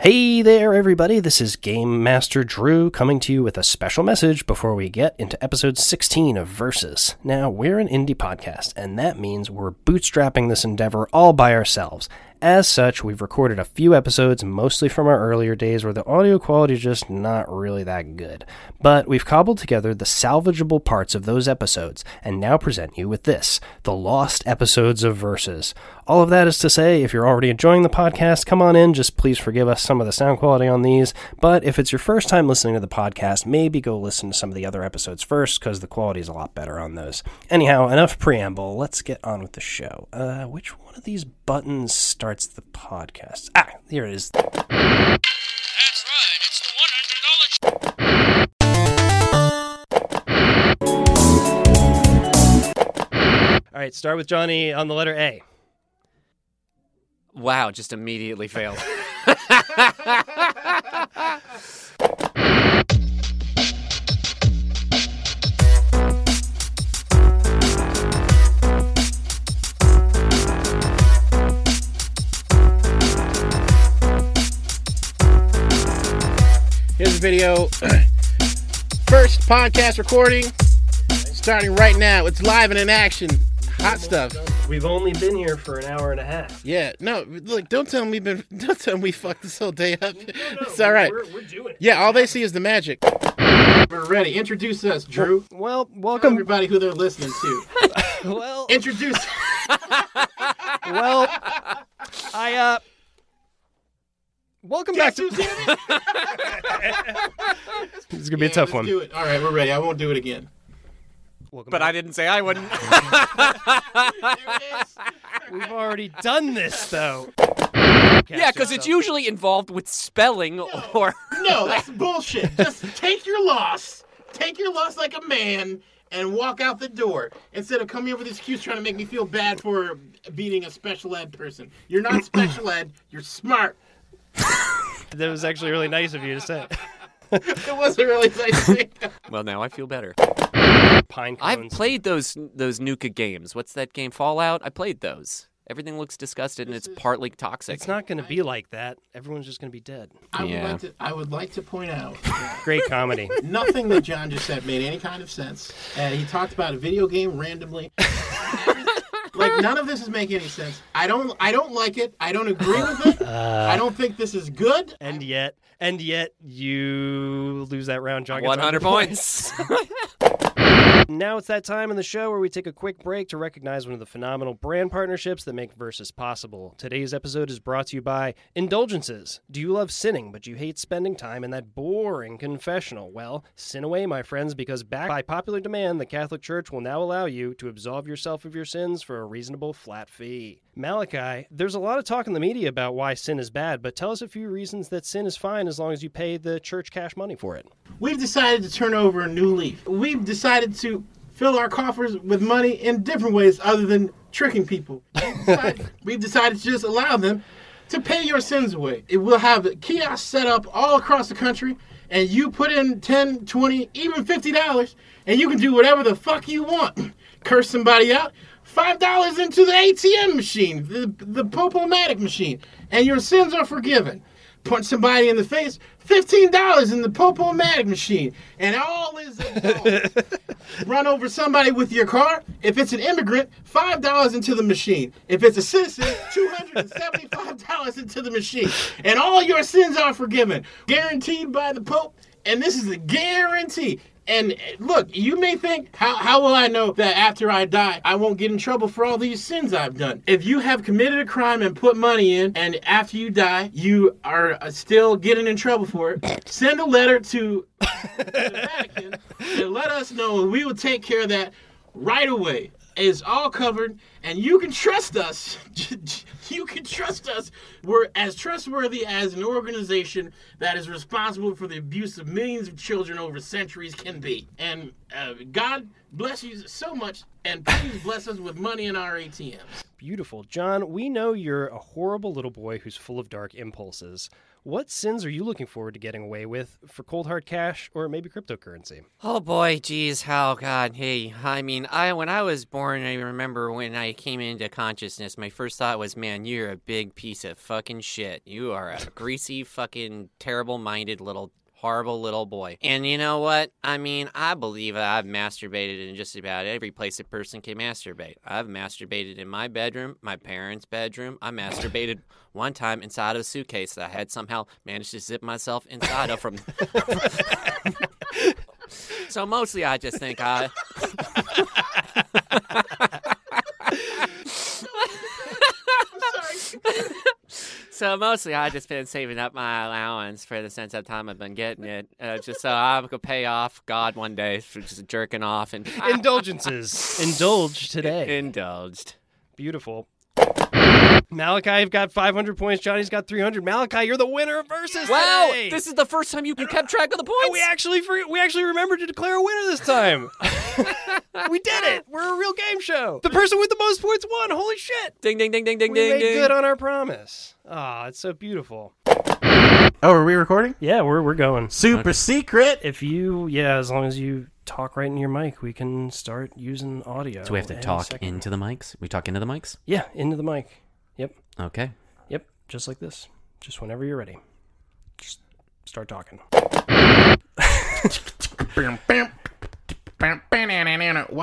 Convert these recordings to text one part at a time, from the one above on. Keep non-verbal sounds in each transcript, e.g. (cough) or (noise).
Hey there, everybody. This is Game Master Drew coming to you with a special message before we get into episode 16 of Versus. Now, we're an indie podcast, and that means we're bootstrapping this endeavor all by ourselves. As such, we've recorded a few episodes, mostly from our earlier days, where the audio quality is just not really that good. But we've cobbled together the salvageable parts of those episodes, and now present you with this the lost episodes of Versus. All of that is to say, if you're already enjoying the podcast, come on in. Just please forgive us some of the sound quality on these. But if it's your first time listening to the podcast, maybe go listen to some of the other episodes first, because the quality is a lot better on those. Anyhow, enough preamble. Let's get on with the show. Uh, which one of these buttons starts the podcast? Ah, here it is. That's right, it's the $100 All right, start with Johnny on the letter A. Wow, just immediately failed. (laughs) (laughs) Here's a video. First podcast recording, starting right now. It's live and in action. Hot stuff. We've only been here for an hour and a half. Yeah. No, look. Don't tell them we've been. (laughs) Don't tell them we fucked this whole day up. it's all right. We're, we're doing it. Yeah. All they see is the magic. We're ready. Introduce us, Drew. Well, Tell welcome. everybody who they're listening to. (laughs) Well, Introduce. (laughs) well, I uh, welcome back to. who's (laughs) in? This is gonna be a tough let's one. Do it. All right, we're ready. I won't do it again. Welcome but back. I didn't say I wouldn't. (laughs) (laughs) We've already done this though. yeah, because it's usually involved with spelling or. No, that's bullshit. Just take your loss. Take your loss like a man and walk out the door instead of coming here with this excuse trying to make me feel bad for beating a special ed person. You're not (clears throat) special ed. You're smart. (laughs) That was actually really nice of you to say. (laughs) It wasn't really nice thing. (laughs) Well, now I feel better. Pine cones. I've played those those Nuka games. What's that game? Fallout. I played those. Everything looks disgusted and it's partly toxic. It's not gonna be like that. Everyone's just gonna be dead. I would, Yeah. like to, I would like to point out Great comedy. nothing that John just said made any kind of sense. And he talked about a video game randomly. Like (laughs) none of this is making any sense. I don't. I don't like it. I don't agree with it. Uh, I don't think this is good. and yet, and yet, you lose that round. John gets 100 points. (laughs) Now it's that time in the show where we take a quick break to recognize one of the phenomenal brand partnerships that make Versus possible. Today's episode is brought to you by Indulgences. Do you love sinning, but you hate spending time in that boring confessional? Well, sin away, my friends, because back by popular demand, the Catholic Church will now allow you to absolve yourself of your sins for a reasonable flat fee. Malachi, there's a lot of talk in the media about why sin is bad, but tell us a few reasons that sin is fine as long as you pay the church cash money for it. We've decided to turn over a new leaf. We've decided to fill our coffers with money in different ways other than tricking people. (laughs) We've decided, we've decided to just allow them to pay your sins away. It will have kiosks set up all across the country, and you put in 10, 20, even $50, and you can do whatever the fuck you want. (clears throat) Curse somebody out, $5 into the ATM machine, the, the Popomatic machine, and your sins are forgiven punch somebody in the face, fifteen dollars in the Popomatic machine, and all is. (laughs) Run over somebody with your car. If it's an immigrant, five dollars into the machine. If it's a citizen, two hundred and seventy-five dollars into the machine, and all your sins are forgiven, guaranteed by the Pope. And this is a guarantee. And uh, look, you may think, how, how will I know that after I die, I won't get in trouble for all these sins I've done? If you have committed a crime and put money in, and after you die, you are uh, still getting in trouble for it, send a letter to the Vatican (laughs) and let us know, and we will take care of that right away. It's all covered, and you can trust us. (laughs) you can trust us. We're as trustworthy as an organization that is responsible for the abuse of millions of children over centuries can be. And uh, God bless you so much, and please bless us with money in our ATMs. Beautiful. John, we know you're a horrible little boy who's full of dark impulses. What sins are you looking forward to getting away with for cold hard cash or maybe cryptocurrency? Oh boy, geez, how God, hey, I mean, I when I was born, I remember when I came into consciousness, my first thought was, man, you're a big piece of fucking shit. You are a greasy, fucking, terrible-minded little. Horrible little boy. And you know what? I mean, I believe I've masturbated in just about every place a person can masturbate. I've masturbated in my bedroom, my parents' bedroom. I masturbated (laughs) one time inside of a suitcase that I had somehow managed to zip myself inside of from (laughs) (laughs) So mostly, I just think I. so mostly, I just been saving up my allowance for the sense of time I've been getting it, uh, just so I could pay off God one day for just jerking off and Indulgences. (laughs) Indulge today. indulged. Beautiful. Malachi, you've got 500 points. Johnny's got 300. Malachi, you're the winner of versus Wow, today. this is the first time you kept track of the points. we actually we actually remembered to declare a winner this time. (laughs) we did it. We're a real game show. The person with the most points won. Holy shit. ding ding ding ding ding We ding made ding. good on our promise. Ah, it's so beautiful. Oh, are we recording? Yeah, we're we're going. Super secret. If you yeah, as long as you talk right in your mic, we can start using audio. So we have to talk into the mics. We talk into the mics. Yeah, into the mic. Yep. Okay. Yep, just like this. Just whenever you're ready. Just start talking. Why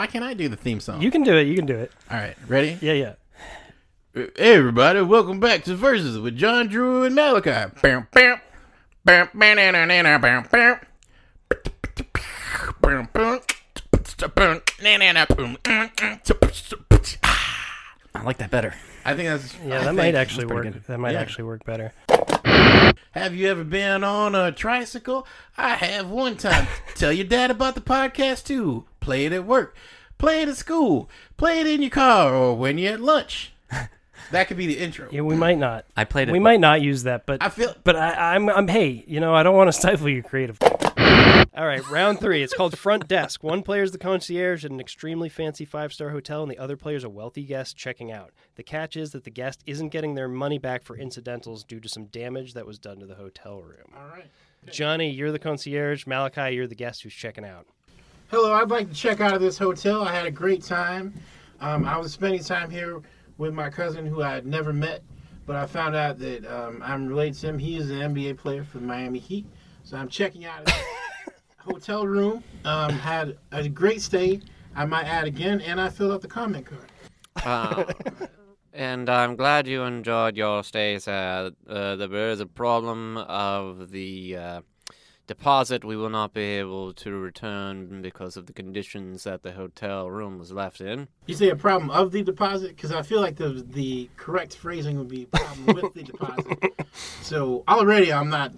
can't I do the theme song? You can do it. You can do it. All right, ready? Yeah, yeah. Hey, everybody, welcome back to Versus with John Drew and Malachi. I like that better. I think that's. Yeah, I that might actually work. good. That might Yeah. actually work better. Have you ever been on a tricycle? I have one time. Tell your dad about the podcast too. Play it at work. Play it at school. Play it in your car or when you're at lunch. (laughs) That could be the intro. Yeah, we might not. I played it. We might not use that, but I feel but I, I'm I'm hey, you know, I don't want to (laughs) stifle your creative. All right, round three. It's called front desk. One player is the concierge at an extremely fancy five star hotel, and the other player is a wealthy guest checking out. The catch is that the guest isn't getting their money back for incidentals due to some damage that was done to the hotel room. All right. Johnny, you're the concierge. Malachi, you're the guest who's checking out. Hello, I'd like to check out of this hotel. I had a great time. Um, I was spending time here with my cousin who I had never met, but I found out that um, I'm related to him. He is an NBA player for the Miami Heat. So I'm checking out of hotel room. Um, had a great stay. I might add again, and I filled out the comment card. Uh, (laughs) and I'm glad you enjoyed your stay, sir. Uh, there is a problem of the uh, deposit we will not be able to return because of the conditions that the hotel room was left in. You say a problem of the deposit? Because I feel like the the correct phrasing would be problem with the deposit. (laughs) So already I'm not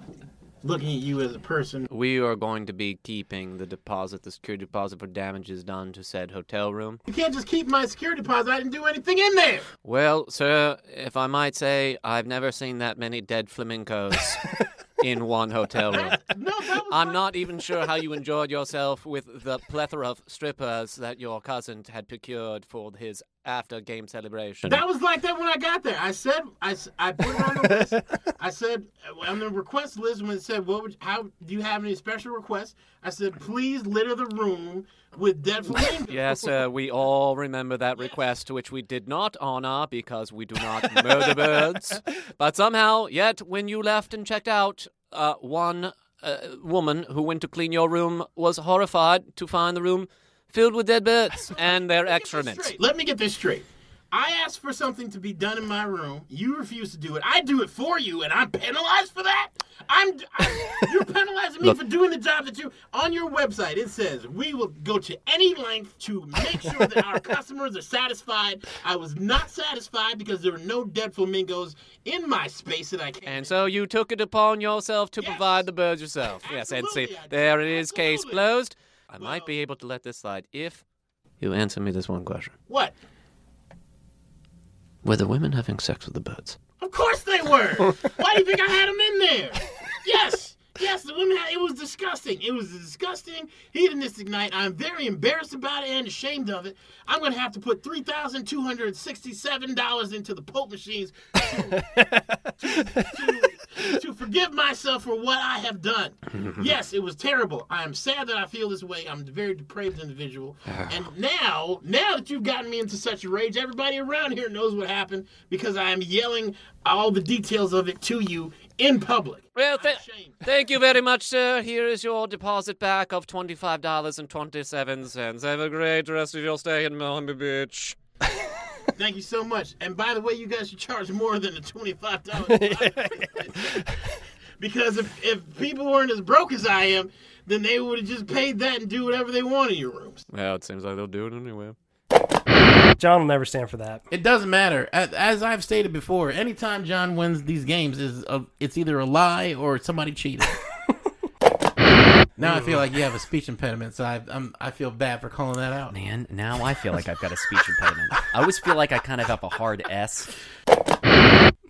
looking at you as a person. We are going to be keeping the deposit, the security deposit for damages done to said hotel room. You can't just keep my security deposit. I didn't do anything in there. Well, sir, if I might say, I've never seen that many dead flamingos (laughs) in one hotel room. No, I'm not even sure how you enjoyed yourself with the plethora of strippers that your cousin had procured for his after game celebration. That was like that when I got there. I said I, I put it on the list. (laughs) I said uh, on the request list when it said what would how do you have any special requests? I said please litter the room with dead flamingos. Yes, uh, we all remember that request, which we did not honor because we do not murder birds. But somehow, yet, when you left and checked out, uh, one uh, woman who went to clean your room was horrified to find the room filled with dead birds and their Let me get this excrement. Let me get this straight. I asked for something to be done in my room. You refuse to do it. I do it for you, and I'm penalized for that. I'm, I'm (laughs) you're penalizing me Look. for doing the job that you on your website. It says we will go to any length to make sure that our (laughs) customers are satisfied. I was not satisfied because there were no dead flamingos in my space that I came. And so you took it upon yourself to Yes. provide the birds yourself. Yes, and see, Absolutely there it is, case closed. I might be able to let this slide if you answer me this one question. what? Were the women having sex with the birds? Of course they were. (laughs) Why do you think I had them in there? Yes. Yes, the women. Had, it was disgusting. It was a disgusting, hedonistic night. I'm very embarrassed about it and ashamed of it. I'm going to have to put three thousand two hundred sixty-seven dollars into the Pope machines to, to, to, to forgive myself for what I have done. (laughs) yes, it was terrible. I am sad that I feel this way. I'm a very depraved individual. Ah. and now, now that you've gotten me into such a rage, everybody around here knows what happened because I am yelling all the details of it to you in public. Well, th- thank you very much, sir. Here is your deposit back of twenty-five dollars and twenty-seven cents. Have a great rest of your stay in Miami Beach. (laughs) Thank you so much. And by the way, you guys should charge more than the twenty-five dollars. (laughs) (laughs) because if, if people weren't as broke as I am, then they would have just paid that and do whatever they want in your rooms. Well, it seems like they'll do it anyway. John will never stand for that. It doesn't matter. As, as I've stated before, anytime John wins these games, is a, it's either a lie or somebody cheated. (laughs) now I feel like you have a speech impediment, so I, I'm, I feel bad for calling that out. Man, now I feel like I've got a speech impediment. I always feel like I kind of have a hard S.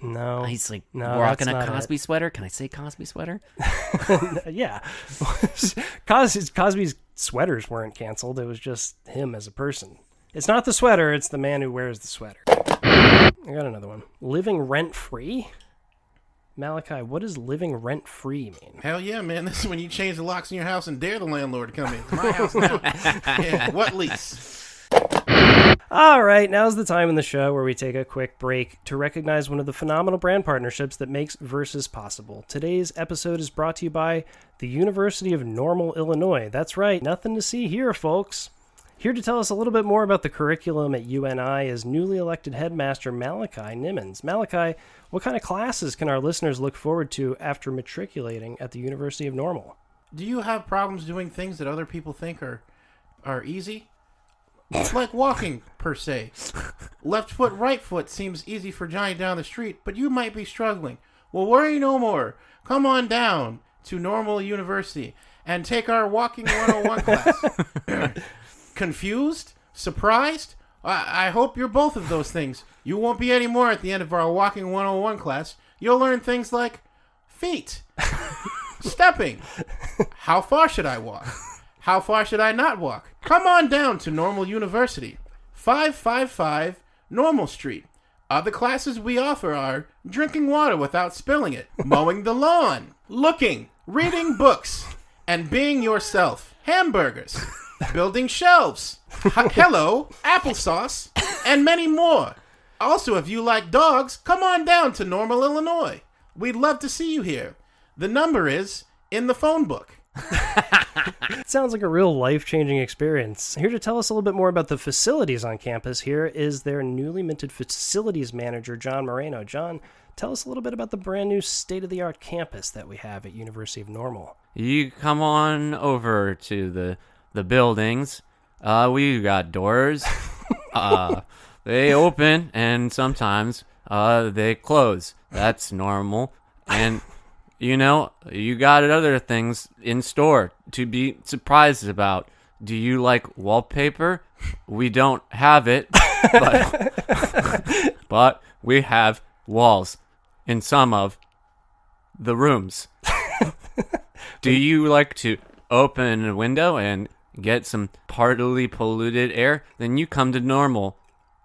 No. He's like No, rocking that's a not Cosby sweater. Can I say Cosby sweater? (laughs) yeah. (laughs) Cosby's, Cosby's sweaters weren't canceled. It was just him as a person. It's not the sweater, it's the man who wears the sweater. I got another one. Living rent free? Malachi, what does living rent free mean? Hell yeah, man! (laughs) This is when you change the locks in your house and dare the landlord to come in. It's my house now. (laughs) yeah, what lease? All right, now's the time in the show where we take a quick break to recognize one of the phenomenal brand partnerships that makes Versus possible. Today's episode is brought to you by the University of Normal, Illinois. That's right, nothing to see here, folks. Here to tell us a little bit more about the curriculum at UNI is newly elected headmaster Malachi Nimmons. Malachi, what kind of classes can our listeners look forward to after matriculating at the University of Normal? Do you have problems doing things that other people think are are easy? like walking, per se. Left foot, right foot seems easy for Johnny down the street, but you might be struggling. Well, worry no more. Come on down to Normal University and take our Walking 101 class. (laughs) Confused? Surprised? I-, I hope you're both of those things. You won't be any more at the end of our Walking 101 class. You'll learn things like feet, (laughs) stepping, how far should I walk? How far should I not walk? Come on down to Normal University, 555 Normal Street. Other classes we offer are drinking water without spilling it, (laughs) mowing the lawn, looking, reading books, and being yourself, hamburgers, building shelves, h- (laughs) hello, applesauce, and many more. Also, if you like dogs, come on down to Normal, Illinois. We'd love to see you here. The number is in the phone book. It (laughs) sounds like a real life changing experience. Here to tell us a little bit more about the facilities on campus here is their newly minted facilities manager, John Moreno. John, tell us a little bit about the brand new state of the art campus that we have at University of Normal. You come on over to the the buildings. Uh, we got doors. (laughs) uh, they open and sometimes uh they close. That's normal. And you know, you got other things in store to be surprised about. Do you like wallpaper? We don't have it, but, (laughs) but we have walls in some of the rooms. (laughs) Do you like to open a window and get some partly polluted air? Then you come to normal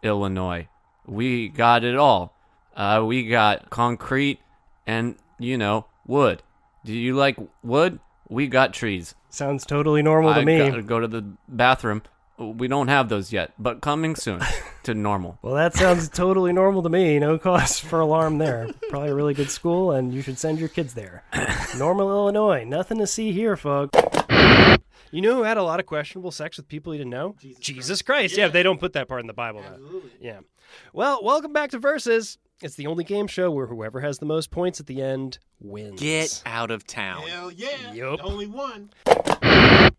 Illinois. We got it all. Uh, we got concrete and, you know, wood. Do you like wood? We got trees. Sounds totally normal to I me. gotta go to the bathroom. We don't have those yet, but coming soon (laughs) to normal. Well, that sounds totally normal to me. No cause for alarm there. Probably a really good school, and you should send your kids there. (laughs) Normal, Illinois. Nothing to see here, folks. You know who had a lot of questionable sex with people he didn't know? Jesus, Christ. Yeah. they don't put that part in the Bible, though. Yeah. Well, welcome back to Versus. It's the only game show where whoever has the most points at the end wins. Get out of town. Hell yeah. Yup. Only one.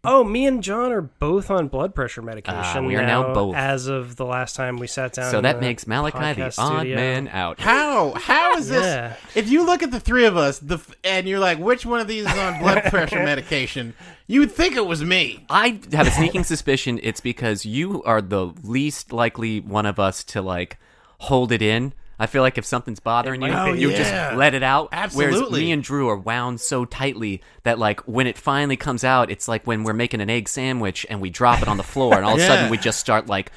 Oh, me and John are both on blood pressure medication. Ah, we are now both. As of the last time we sat down. So that makes Malachi the odd studio. man out. How? How is this? Yeah. If you look at the three of us, the and you're like, which one of these is on blood pressure (laughs) medication? You would think it was me. I have a sneaking suspicion it's because you are the least likely one of us to like hold it in I feel like if something's bothering you, might be. you Oh, yeah. just let it out. Absolutely. Whereas me and Drew are wound so tightly that like when it finally comes out, it's like when we're making an egg sandwich and we drop it on the floor, and all of a sudden (laughs) we just start like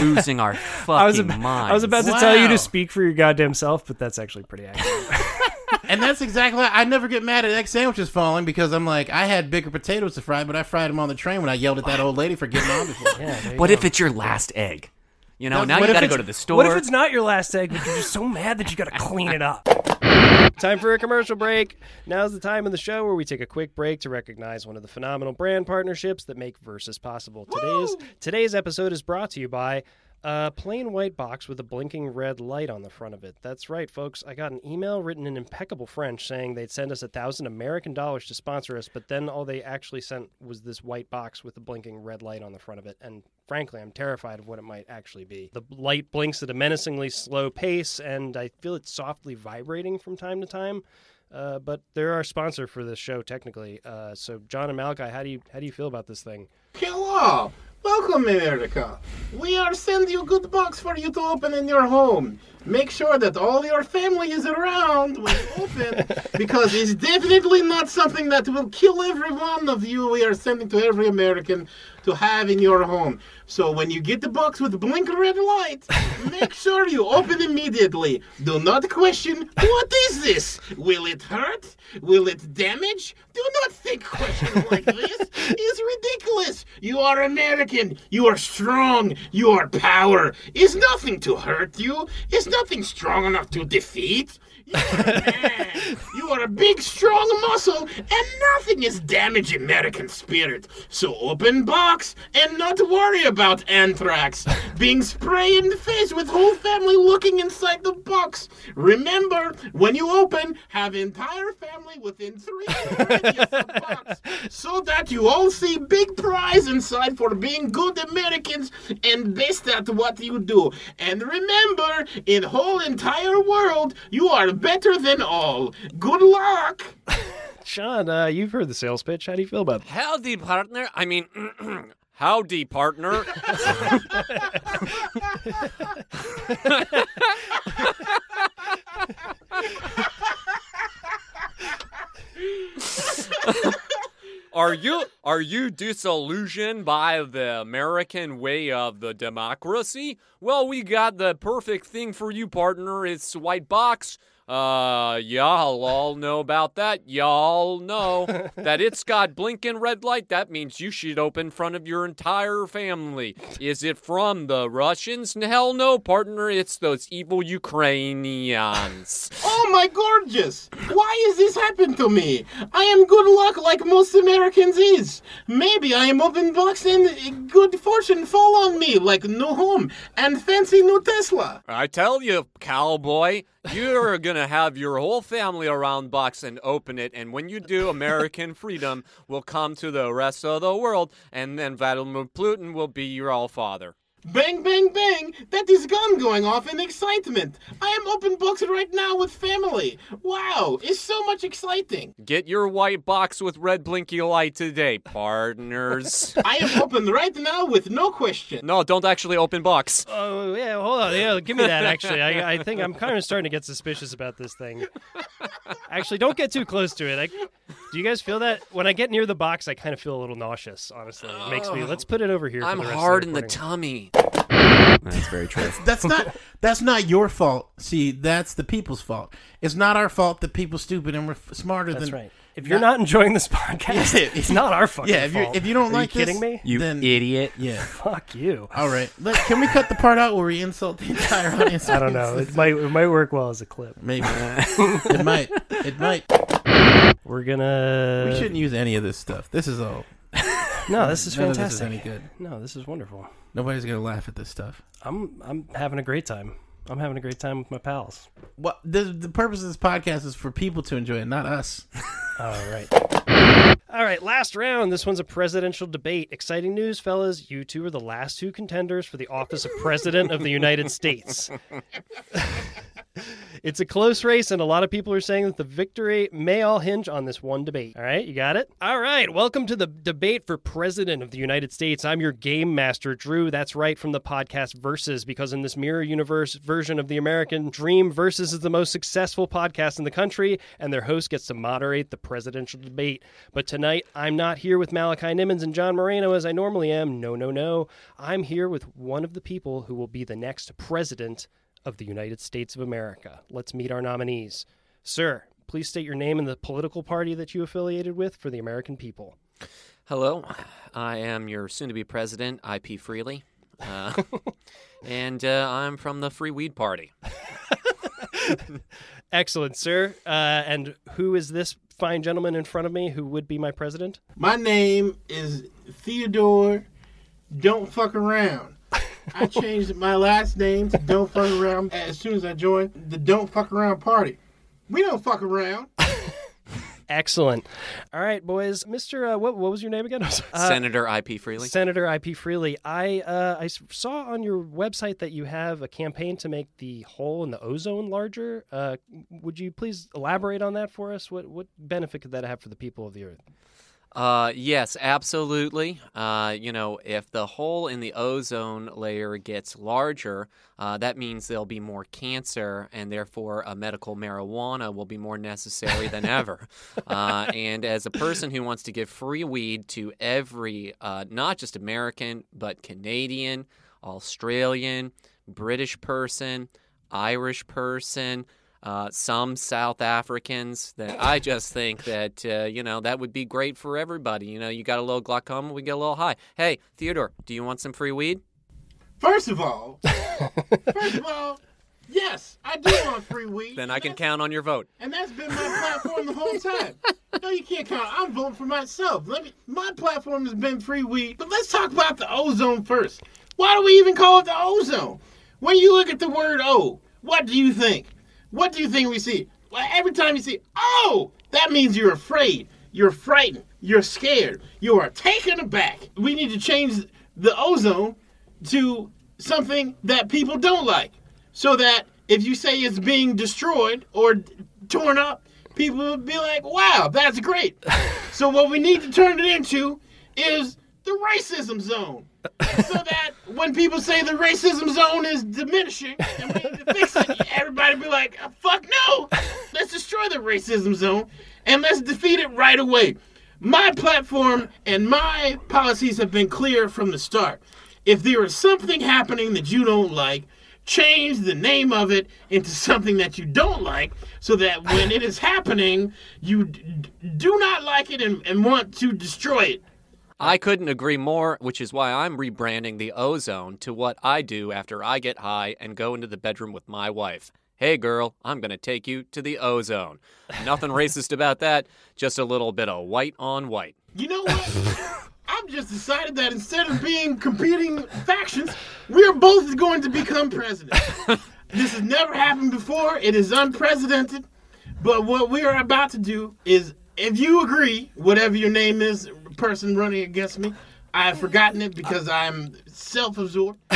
losing our fucking (laughs) I was, ab- minds. I was about to tell you to speak for your goddamn self, but that's actually pretty accurate. (laughs) And that's exactly. I never get mad at egg sandwiches falling because I'm like, I had bigger potatoes to fry, but I fried them on the train when I yelled at that old lady for getting on before. yeah, there you What go. if it's your last egg? You know, What now you got to go to the store. What if it's not your last egg, but you're just so mad that you got to clean it up? (laughs) Time for a commercial break. Now's the time in the show where we take a quick break to recognize one of the phenomenal brand partnerships that make Versus possible. Today's today's episode is brought to you by a plain white box with a blinking red light on the front of it. That's right, folks. I got an email written in impeccable French saying they'd send us a thousand American dollars to sponsor us, but then all they actually sent was this white box with a blinking red light on the front of it. And frankly, I'm terrified of what it might actually be. The light blinks at a menacingly slow pace, and I feel it softly vibrating from time to time. Uh, but they're our sponsor for this show, technically. Uh, so, John and Malachi, how do you how do you feel about this thing? Hello! Welcome, America! We are sending you a good box for you to open in your home. Make sure that all your family is around when you open, (laughs) because it's definitely not something that will kill every one of you. We are sending to every American to have in your home. So when you get the box with blinking red light, make sure you open immediately. Do not question, what is this? Will it hurt? Will it damage? Do not think questions like this. (laughs) It's ridiculous. You are American. You are strong. You are power. Is nothing to hurt you. Is nothing strong enough to defeat. You are a man. You are a big, strong muscle, and nothing is damaging American spirit. So open box and not worry about anthrax being sprayed in the face with whole family looking inside the box. Remember, when you open, have entire family within three (laughs) radius of box, so that you all see big prize inside for being good Americans and best at what you do. And remember, in whole entire world, you are better than all. Good luck. (laughs) Sean, uh, you've heard the sales pitch. How do you feel about it? Howdy, partner. I mean, (clears throat) howdy, partner. (laughs) Are you are you disillusioned by the American way of the democracy? Well, we got the perfect thing for you, partner. It's white box. Uh, y'all all know about that. Y'all know (laughs) that it's got blinking red light. That means you should open in front of your entire family. Is it from the Russians? Hell no, partner. It's those evil Ukrainians. Oh my gorgeous! Why is this happen to me? I am good luck like most Americans is. Maybe I am open box and eh, good fortune fall on me like new home and fancy new Tesla. I tell you, cowboy, you're (laughs) gonna have your whole family around box and open it, and when you do, American freedom will come to the rest of the world, and then Vladimir Putin will be your all father. Bang, bang, bang! That is gun going off in excitement. I am open box right now with family. Wow, it's so much exciting. Get your white box with red blinky light today, partners. (laughs) I am open right now with no question. no, don't actually open box. Oh yeah, hold on. Yeah, give me that. Actually, I, I think I'm kind of starting to get suspicious about this thing. Actually, don't get too close to it. I, do you guys feel that when I get near the box, I kind of feel a little nauseous? Honestly, it makes me. Let's put it over here. for I'm the rest of hard in the tummy. That's very true. That's not that's not your fault. See, that's the people's fault. It's not our fault that people stupid and we're f- smarter That's than. right. If you're not enjoying this podcast, (laughs) Yeah. it's not our fucking Yeah, if you fault. if you don't Are like you kidding this, me? You then idiot. yeah. (laughs) Fuck you. All right, Let, can we cut the part out where we insult the entire (laughs) audience? I don't know. It might it might work well as a clip. Maybe it might. It might. We're gonna. We shouldn't use any of this stuff. This is all. No, this is None of fantastic. this is any good. No, this is wonderful. Nobody's gonna laugh at this stuff. I'm I'm having a great time. I'm having a great time with my pals. What the the purpose of this podcast is for people to enjoy it, not us. (laughs) All right. All right, last round. This one's a presidential debate. Exciting news, fellas. You two are the last two contenders for the office of President of the United States. (laughs) It's a close race, and a lot of people are saying that the victory may all hinge on this one debate. All right, you got it? All right, welcome to the debate for President of the United States. I'm your game master, Drew. That's right, from the podcast Versus, because in this mirror universe version of the American Dream, Versus is the most successful podcast in the country, and their host gets to moderate the presidential debate. But tonight, I'm not here with Malachi Nimmons and John Moreno as I normally am. No, no, no. I'm here with one of the people who will be the next president of the United States of America. Let's meet our nominees. Sir, please state your name and the political party that you affiliated with for the American people. Hello, I am your soon-to-be president, IP Freely, uh, (laughs) and uh, I'm from the Free Weed Party. (laughs) Excellent, sir. Uh, and who is this fine gentleman in front of me who would be my president? My name is Theodore. Don't fuck around. I changed my last name to Don't Fuck Around as soon as I joined the Don't Fuck Around party. We don't fuck around. (laughs) Excellent. All right, boys. Mr. Uh, what, what was your name again? (laughs) Uh, Senator IP Freely. Senator IP Freely, I uh, I s- saw on your website that you have a campaign to make the hole in the ozone larger. Uh, would you please elaborate on that for us? What what benefit could that have for the people of the earth? Uh, yes, absolutely. Uh, you know, if the hole in the ozone layer gets larger, uh, that means there'll be more cancer, and therefore a medical marijuana will be more necessary than (laughs) ever. Uh, and as a person who wants to give free weed to every, uh, not just American, but Canadian, Australian, British person, Irish person, uh, some South Africans that I just think that uh, you know that would be great for everybody. You know, you got a little glaucoma, we get a little high. Hey, Theodore, do you want some free weed? First of all, (laughs) first of all, yes, I do want free weed. Then I can count on your vote. And that's been my platform the whole time. No, you can't count. I'm voting for myself. Let me. My platform has been free weed. But let's talk about the ozone first. Why do we even call it the ozone? When you look at the word O, what do you think? What do you think we see? Well, every time you see oh, that means you're afraid, you're frightened, you're scared, you are taken aback. We need to change the ozone to something that people don't like so that if you say it's being destroyed or torn up, people will be like, wow, that's great. (laughs) so, what we need to turn it into is the racism zone. so that when people say the racism zone is diminishing and we need to fix it, (laughs) everybody be like, "Uh, fuck no, let's destroy the racism zone and let's defeat it right away. My platform and my policies have been clear from the start. If there is something happening that you don't like, change the name of it into something that you don't like so that when it is happening, you d- d- do not like it and, and want to destroy it. I couldn't agree more, which is why I'm rebranding the ozone to what I do after I get high and go into the bedroom with my wife. Hey girl, I'm going to take you to the ozone. Nothing racist about that, just a little bit of white on white. You know what? (laughs) I've just decided that instead of being competing factions, we're both going to become president. (laughs) this has never happened before. It is unprecedented. But what we are about to do is, if you agree, whatever your name is, person running against me, I have forgotten it because I'm self-absorbed. (laughs)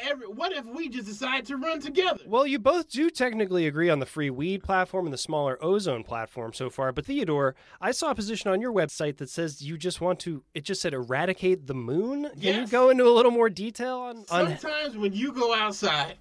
Every, what if we just decide to run together? Well, you both do technically agree on the free weed platform and the smaller ozone platform so far. But Theodore, I saw a position on your website that says you just want to. It just said eradicate the moon. Can you go into a little more detail on? on Sometimes when you go outside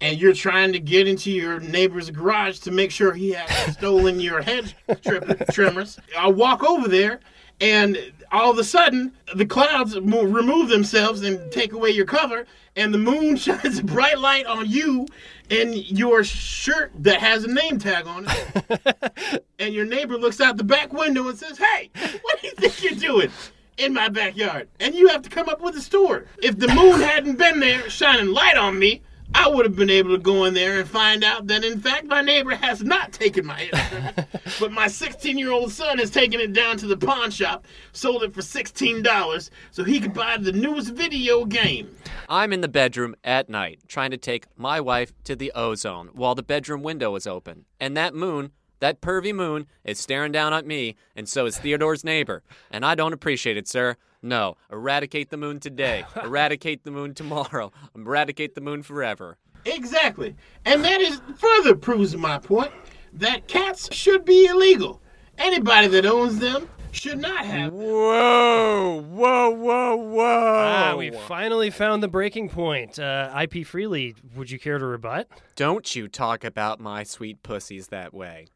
and you're trying to get into your neighbor's garage to make sure he hasn't stolen your hedge (laughs) trim- trimmers, I walk over there and all of a sudden the clouds remove themselves and take away your cover and the moon (laughs) shines a bright light on you and your shirt that has a name tag on it. (laughs) And your neighbor looks out the back window and says hey what do you think you're doing in my backyard? And you have to come up with a story. If the moon hadn't been there shining light on me I would have been able to go in there and find out that in fact my neighbor has not taken my (laughs) head but my 16 year old son has taken it down to the pawn shop, sold it for $16 so he could buy the newest video game. I'm in the bedroom at night trying to take my wife to the ozone while the bedroom window is open. And that moon, that pervy moon, is staring down at me, and so is Theodore's neighbor. And I don't appreciate it, sir. No, eradicate the moon today. (laughs) eradicate the moon tomorrow. Eradicate the moon forever. Exactly. And that is further proves my point that cats should be illegal. Anybody that owns them should not have them. Whoa, whoa, whoa, whoa. Ah, we finally found the breaking point. Uh, IP Freely, would you care to rebut? Don't you talk about my sweet pussies that way.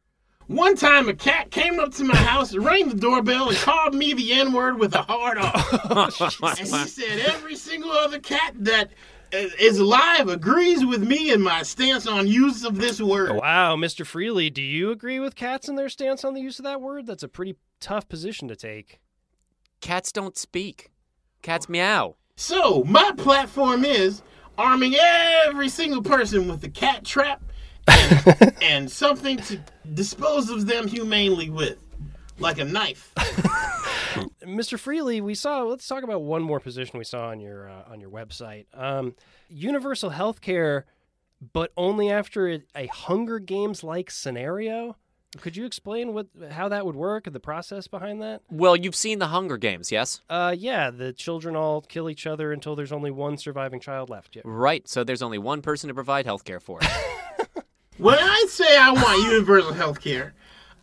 One time a cat came up to my house, rang the doorbell, and called me the N word with a hard R. Oh, and he said every single other cat that is i- alive agrees with me in my stance on use of this word. Wow, Mr. Freely, do you agree with cats and their stance on the use of that word? That's a pretty tough position to take. Cats don't speak. Cats meow. So, my platform is arming every single person with a cat trap and, (laughs) and something to dispose of them humanely with, like a knife. (laughs) Mr. Freely, we saw. Let's talk about one more position we saw on your uh, on your website. Um, universal health care, but only after a, a Hunger Games like scenario. Could you explain what how that would work and the process behind that? Well, you've seen the Hunger Games, yes? Uh, yeah, the children all kill each other until there's only one surviving child left. Yeah. Right, so there's only one person to provide health care for. (laughs) When I say I want universal health care,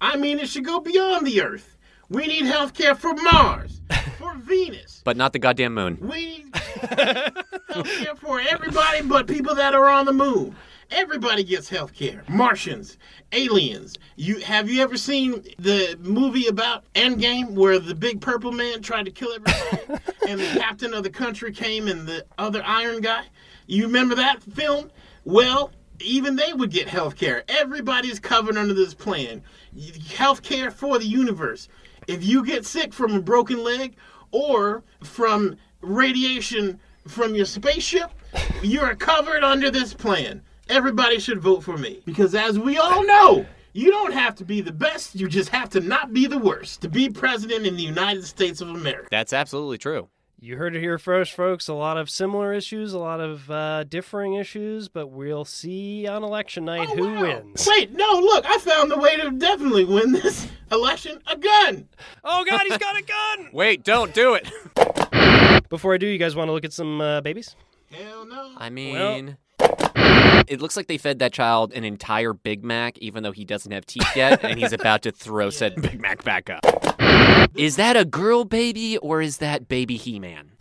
I mean it should go beyond the Earth. We need health care for Mars, for (laughs) Venus. but not the goddamn moon. We need health care for everybody but people that are on the moon. Everybody gets health care. Martians, aliens. You have you ever seen the movie about Endgame where the big purple man tried to kill everybody (laughs) and the captain of the country came and the other iron guy? You remember that film? Well, even they would get health care. Everybody's covered under this plan. Health care for the universe. If you get sick from a broken leg or from radiation from your spaceship, (laughs) you're covered under this plan. Everybody should vote for me. Because as we all know, you don't have to be the best, you just have to not be the worst to be president in the United States of America. That's absolutely true. You heard it here first, folks. A lot of similar issues, a lot of uh, differing issues, but we'll see on election night Oh, who wow. wins. Wait, no, look, I found the way to definitely win this (laughs) election a gun. Oh God, he's got a gun! (laughs) Wait, don't do it. Before I do, you guys want to look at some uh, babies? Hell no. I mean, it looks like they fed that child an entire Big Mac, even though he doesn't have teeth yet, and he's about to throw said Big Mac back up. Is that a girl baby or is that baby He Man?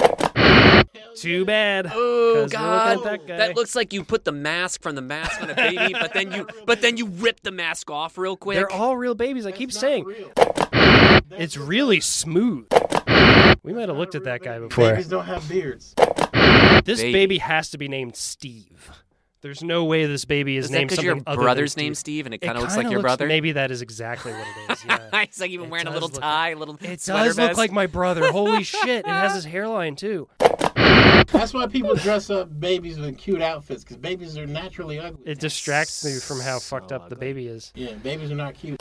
Too bad. Oh God, looking that guy. looks like you put the mask from the mask on a baby, but then you but then you rip the mask off real quick. They're all real babies. I keep saying real. it's really smooth. We might have looked at that guy before. Babies don't have beards. This Baby. baby has to be named Steve. There's no way this baby is, is named something your other than brother's Steve. Steve and it It kind of looks kinda like your brother? Maybe that is exactly what it is. (laughs) Yeah. He's like even It wearing a little look tie, a little It sweater does look like my brother. Holy (laughs) shit! It has his hairline too. That's why people dress up babies in cute outfits, because babies are naturally ugly. It distracts me from how So fucked up the baby is. yeah, babies are not cute.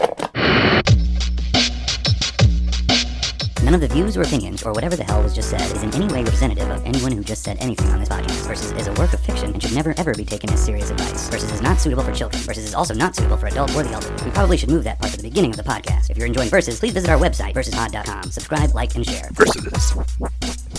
None of the views or opinions or whatever the hell was just said is in any way representative of anyone who just said anything on this podcast. Versus is a work of fiction and should never ever be taken as serious advice. Versus is not suitable for children. Versus is also not suitable for adults or the elderly. We probably should move that part to the beginning of the podcast. If you're enjoying Versus, please visit our website, versuspod.com. Subscribe, like, and share. Versus.